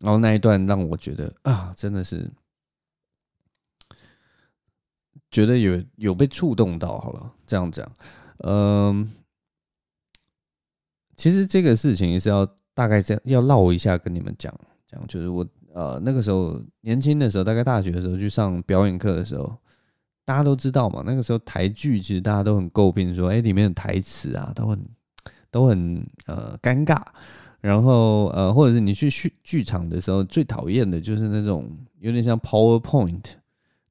然后那一段让我觉得啊，真的是觉得有有被触动到。好了，这样讲，嗯。其实这个事情是要大概这样要唠一下跟你们讲讲，就是我呃那个时候年轻的时候，大概大学的时候去上表演课的时候，大家都知道嘛，那个时候台剧其实大家都很诟病说，哎，里面的台词啊都很都很呃尴尬。然后呃，或者是你去剧剧场的时候，最讨厌的就是那种有点像 PowerPoint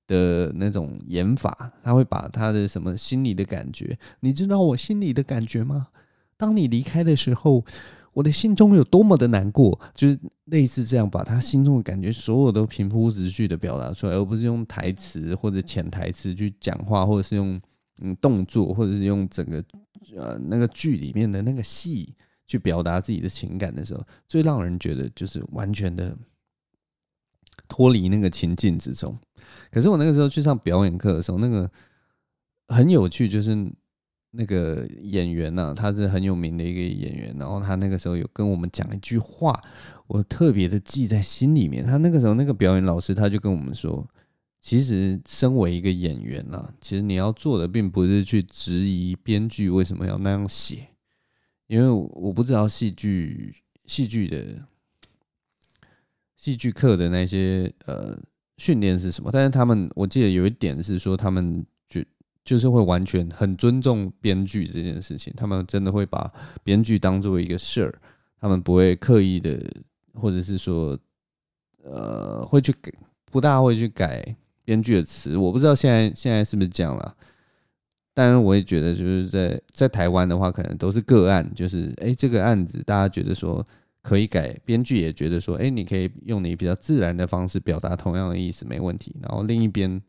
的那种演法，他会把他的什么心里的感觉，你知道我心里的感觉吗？当你离开的时候，我的心中有多么的难过，就是类似这样，把他心中的感觉所有都平铺直叙的表达出来，而不是用台词或者潜台词去讲话，或者是用嗯动作，或者是用整个呃那个剧里面的那个戏。去表达自己的情感的时候，最让人觉得就是完全的脱离那个情境之中。可是我那个时候去上表演课的时候，那个很有趣，就是那个演员呢、他是很有名的一个演员，然后他那个时候有跟我们讲一句话，我特别的记在心里面。他那个时候那个表演老师他就跟我们说，其实身为一个演员呢、啊，其实你要做的并不是去质疑编剧为什么要那样写。因为我不知道戏剧戏剧的戏剧课的那些呃训练是什么，但是他们我记得有一点是说，他们就是会完全很尊重编剧这件事情，他们真的会把编剧当做一个事儿，他们不会刻意的，或者是说呃会去改，不大会去改编剧的词。我不知道现在现在是不是这样了。当然，我也觉得就是在在台湾的话，可能都是个案，就是哎，这个案子大家觉得说可以改，编剧也觉得说，哎，你可以用你比较自然的方式表达同样的意思，没问题。然后另一边，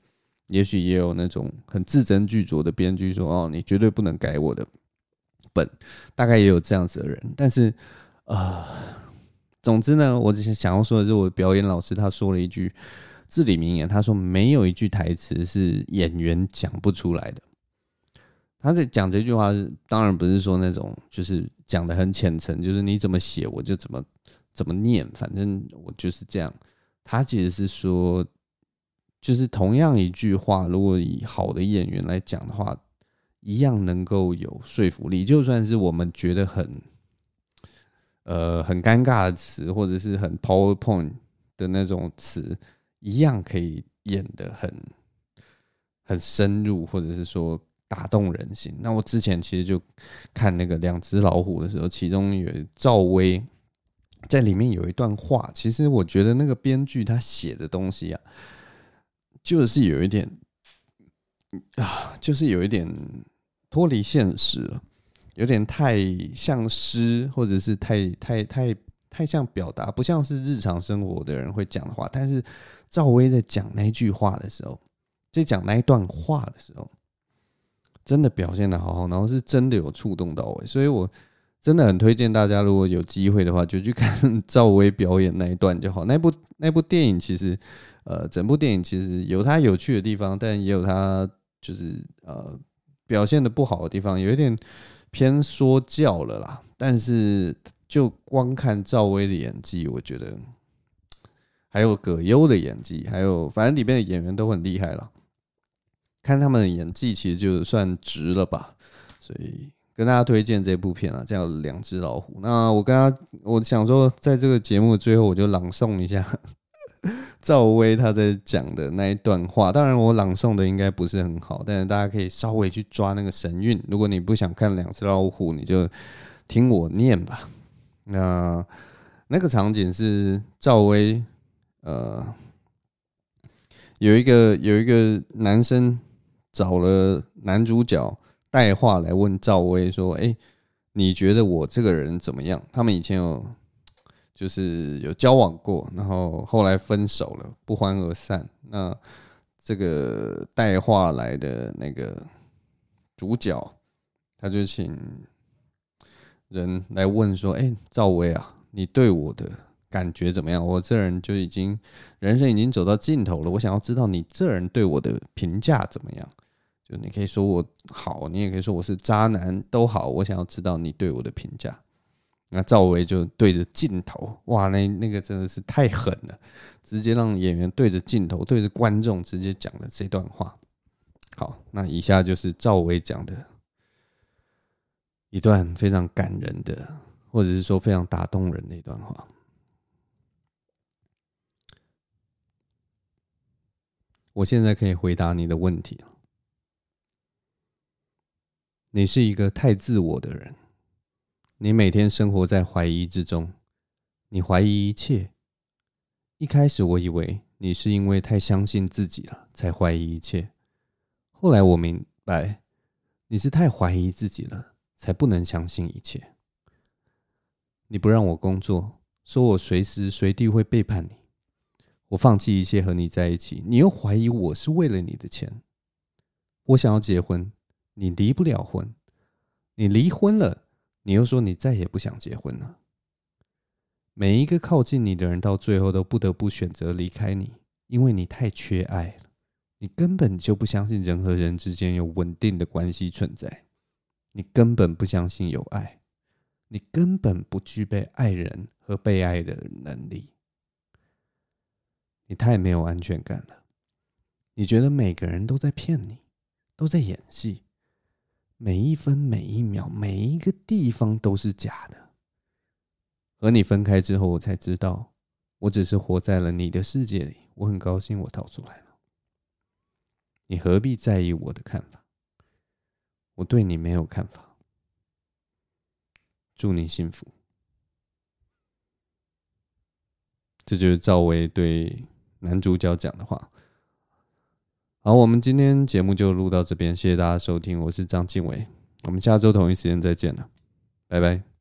也许也有那种很字斟句酌的编剧说，哦，你绝对不能改我的本，大概也有这样子的人。但是，呃，总之呢，我只是想要说的是，我表演老师他说了一句至理名言，他说没有一句台词是演员讲不出来的。他在讲这句话是，当然不是说那种，就是讲得很浅层，就是你怎么写我就怎么怎么念，反正我就是这样。他其实是说，就是同样一句话，如果以好的演员来讲的话，一样能够有说服力。就算是我们觉得很，呃，很尴尬的词，或者是很 PowerPoint 的那种词，一样可以演得很很深入，或者是说。打动人心。那我之前其实就看那个两只老虎的时候，其中有赵薇在里面有一段话，其实我觉得那个编剧他写的东西啊，就是有一点啊，就是有一点脱离现实了，有点太像诗，或者是太太太太像表达，不像是日常生活的人会讲的话。但是赵薇在讲那句话的时候，在讲那一段话的时候。真的表现的好好，然后是真的有触动到我，所以我真的很推荐大家，如果有机会的话，就去看赵薇表演那一段就好。那部那部电影其实，呃，整部电影其实有它有趣的地方，但也有它就是呃表现的不好的地方，有一点偏说教了啦。但是就光看赵薇的演技，我觉得还有葛优的演技，还有反正里面的演员都很厉害了。看他们的演技，其实就算值了吧，所以跟大家推荐这部片啊，叫《两只老虎》。那我跟他，我想说，在这个节目最后，我就朗诵一下 [laughs] 赵薇他在讲的那一段话。当然，我朗诵的应该不是很好，但是大家可以稍微去抓那个神韵。如果你不想看《两只老虎》，你就听我念吧。那那个场景是赵薇，呃，有一个有一个男生。找了男主角带话来问赵薇说：“哎，你觉得我这个人怎么样？”他们以前有就是有交往过，然后后来分手了，不欢而散。那这个带话来的那个主角，他就请人来问说：“哎，赵薇啊，你对我的感觉怎么样？我这人就已经人生已经走到尽头了，我想要知道你这人对我的评价怎么样？”你可以说我好，你也可以说我是渣男，都好。我想要知道你对我的评价。那赵薇就对着镜头，哇，那那个真的是太狠了，直接让演员对着镜头，对着观众直接讲了这段话。好，那以下就是赵薇讲的一段非常感人的，或者是说非常打动人的一段话。我现在可以回答你的问题了。你是一个太自我的人，你每天生活在怀疑之中，你怀疑一切。一开始我以为你是因为太相信自己了，才怀疑一切。后来我明白，你是太怀疑自己了，才不能相信一切。你不让我工作，说我随时随地会背叛你，我放弃一切和你在一起，你又怀疑我是为了你的钱。我想要结婚。你离不了婚，你离婚了，你又说你再也不想结婚了。每一个靠近你的人，到最后都不得不选择离开你，因为你太缺爱了。你根本就不相信人和人之间有稳定的关系存在，你根本不相信有爱，你根本不具备爱人和被爱的能力。你太没有安全感了，你觉得每个人都在骗你，都在演戏。每一分每一秒每一个地方都是假的。和你分开之后，我才知道，我只是活在了你的世界里。我很高兴我逃出来了。你何必在意我的看法？我对你没有看法。祝你幸福。这就是赵薇对男主角讲的话。好，我们今天节目就录到这边，谢谢大家收听，我是张敬伟，我们下周同一时间再见了，拜拜。